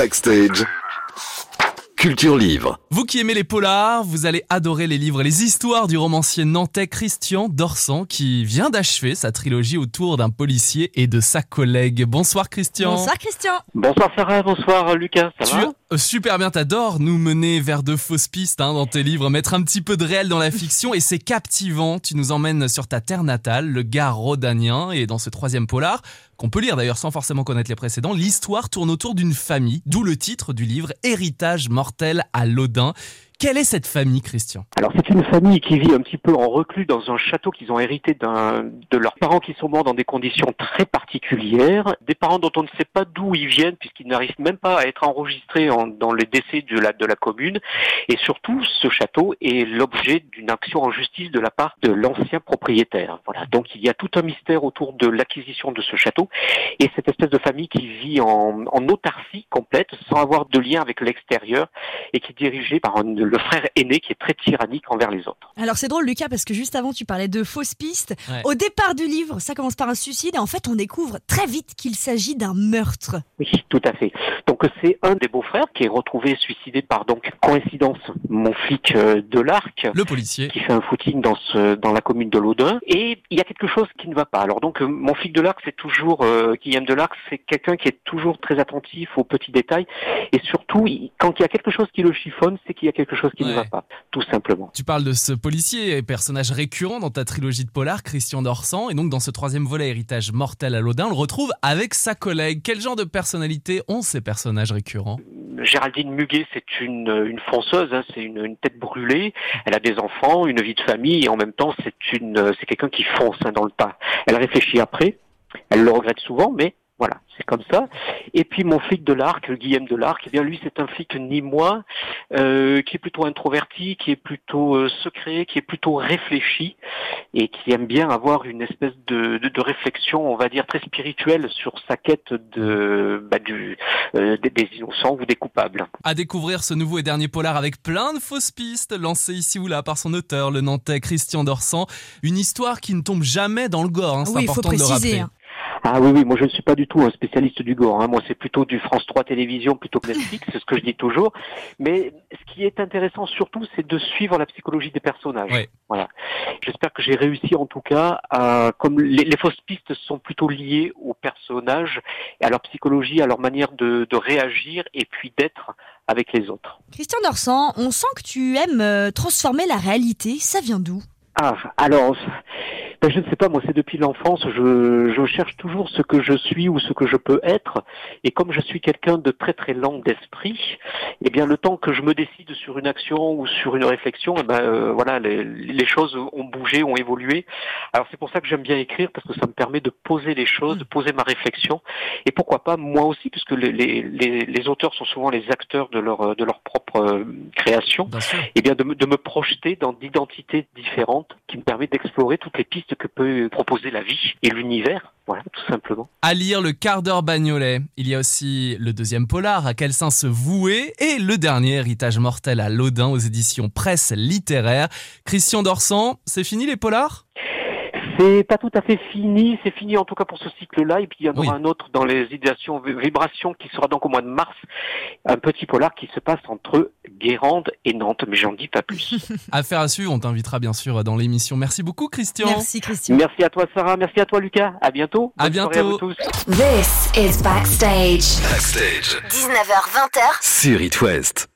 Backstage. Culture Livre. Vous qui aimez les polars, vous allez adorer les livres et les histoires du romancier nantais Christian Dorsan qui vient d'achever sa trilogie autour d'un policier et de sa collègue. Bonsoir Christian. Bonsoir Christian. Bonsoir Sarah, bonsoir Lucas, ça Tu va super bien, t'adores nous mener vers de fausses pistes hein, dans tes livres, mettre un petit peu de réel dans la fiction et c'est captivant. Tu nous emmènes sur ta terre natale, le Gard rhodanien et dans ce troisième polar qu'on peut lire d'ailleurs sans forcément connaître les précédents, l'histoire tourne autour d'une famille, d'où le titre du livre Héritage mortel à l'Odin. Quelle est cette famille, Christian? Alors c'est une famille qui vit un petit peu en reclus dans un château qu'ils ont hérité de leurs parents qui sont morts dans des conditions très particulières, des parents dont on ne sait pas d'où ils viennent puisqu'ils n'arrivent même pas à être enregistrés en- dans les décès de la, de la commune. Et surtout, ce château est l'objet d'une action en justice de la part de l'ancien propriétaire. Voilà. Donc il y a tout un mystère autour de l'acquisition de ce château et cette espèce de famille qui vit en, en autarcie complète sans avoir de lien avec l'extérieur et qui est dirigée par un- le frère aîné qui est très tyrannique envers les autres. Alors c'est drôle Lucas parce que juste avant tu parlais de fausses pistes. Ouais. Au départ du livre, ça commence par un suicide et en fait on découvre très vite qu'il s'agit d'un meurtre. Oui, tout à fait. Donc c'est un des beaux-frères qui est retrouvé suicidé par donc coïncidence mon flic euh, de l'Arc Le policier. qui fait un footing dans ce dans la commune de l'Audin et il y a quelque chose qui ne va pas. Alors donc euh, mon flic de l'Arc c'est toujours euh, Guillaume de l'Arc c'est quelqu'un qui est toujours très attentif aux petits détails et surtout il- quand il y a quelque chose qui le chiffonne c'est qu'il y a quelque chose qui Ouais. ne va pas tout simplement. Tu parles de ce policier, personnage récurrent dans ta trilogie de polar, Christian Dorsan, et donc dans ce troisième volet, Héritage mortel à l'Odin, on le retrouve avec sa collègue. Quel genre de personnalité ont ces personnages récurrents? Géraldine Muguet, c'est une, une fonceuse, hein, c'est une, une tête brûlée. Elle a des enfants, une vie de famille, et en même temps, c'est une, c'est quelqu'un qui fonce hein, dans le tas. Elle réfléchit après, elle le regrette souvent, mais voilà, c'est comme ça. Et puis mon flic de l'Arc, Guillaume de l'Arc, eh bien lui, c'est un flic ni moi, euh, qui est plutôt introverti, qui est plutôt euh, secret, qui est plutôt réfléchi, et qui aime bien avoir une espèce de, de, de réflexion, on va dire très spirituelle, sur sa quête de, bah, du, euh, des, des innocents ou des coupables. À découvrir ce nouveau et dernier polar avec plein de fausses pistes, lancé ici ou là par son auteur, le Nantais Christian Dorsan. Une histoire qui ne tombe jamais dans le gore, hein, c'est oui, il faut important de le rappeler. hein. Ah oui, oui, moi je ne suis pas du tout un spécialiste du gore. Hein. Moi c'est plutôt du France 3 télévision plutôt que Netflix, c'est ce que je dis toujours. Mais ce qui est intéressant surtout, c'est de suivre la psychologie des personnages. Ouais. Voilà. J'espère que j'ai réussi en tout cas à, comme les, les fausses pistes sont plutôt liées aux personnages, et à leur psychologie, à leur manière de, de réagir et puis d'être avec les autres. Christian Dorsan, on sent que tu aimes euh, transformer la réalité. Ça vient d'où? Ah, alors, ben, je ne sais pas, moi c'est depuis l'enfance, je, je cherche toujours ce que je suis ou ce que je peux être, et comme je suis quelqu'un de très très lent d'esprit, eh bien le temps que je me décide sur une action ou sur une réflexion, eh ben euh, voilà, les, les choses ont bougé, ont évolué. Alors c'est pour ça que j'aime bien écrire, parce que ça me permet de poser les choses, de poser ma réflexion, et pourquoi pas moi aussi, puisque les, les, les, les auteurs sont souvent les acteurs de leur, de leur propre euh, création Bien eh bien de, me- de me projeter dans d'identités différentes qui me permet d'explorer toutes les pistes que peut proposer la vie et l'univers. Voilà, tout simplement. À lire le quart d'heure bagnolet. Il y a aussi le deuxième polar, à quel sein se vouer, et le dernier, Héritage mortel à l'Odin aux éditions Presse littéraire. Christian Dorsan, c'est fini les polars? C'est pas tout à fait fini, c'est fini en tout cas pour ce cycle-là, et puis il y en aura Oui. un autre dans les idéations vi- vibrations qui sera donc au mois de mars, un petit polar qui se passe entre Guérande et Nantes, mais j'en dis pas plus. Affaire à suivre, on t'invitera bien sûr dans l'émission. Merci beaucoup Christian. Merci Christian. merci à toi Sarah, merci à toi Lucas, à bientôt. À Bonne soirée à vous bientôt. tous. This is Backstage. Backstage. 19h20h. Sur It West.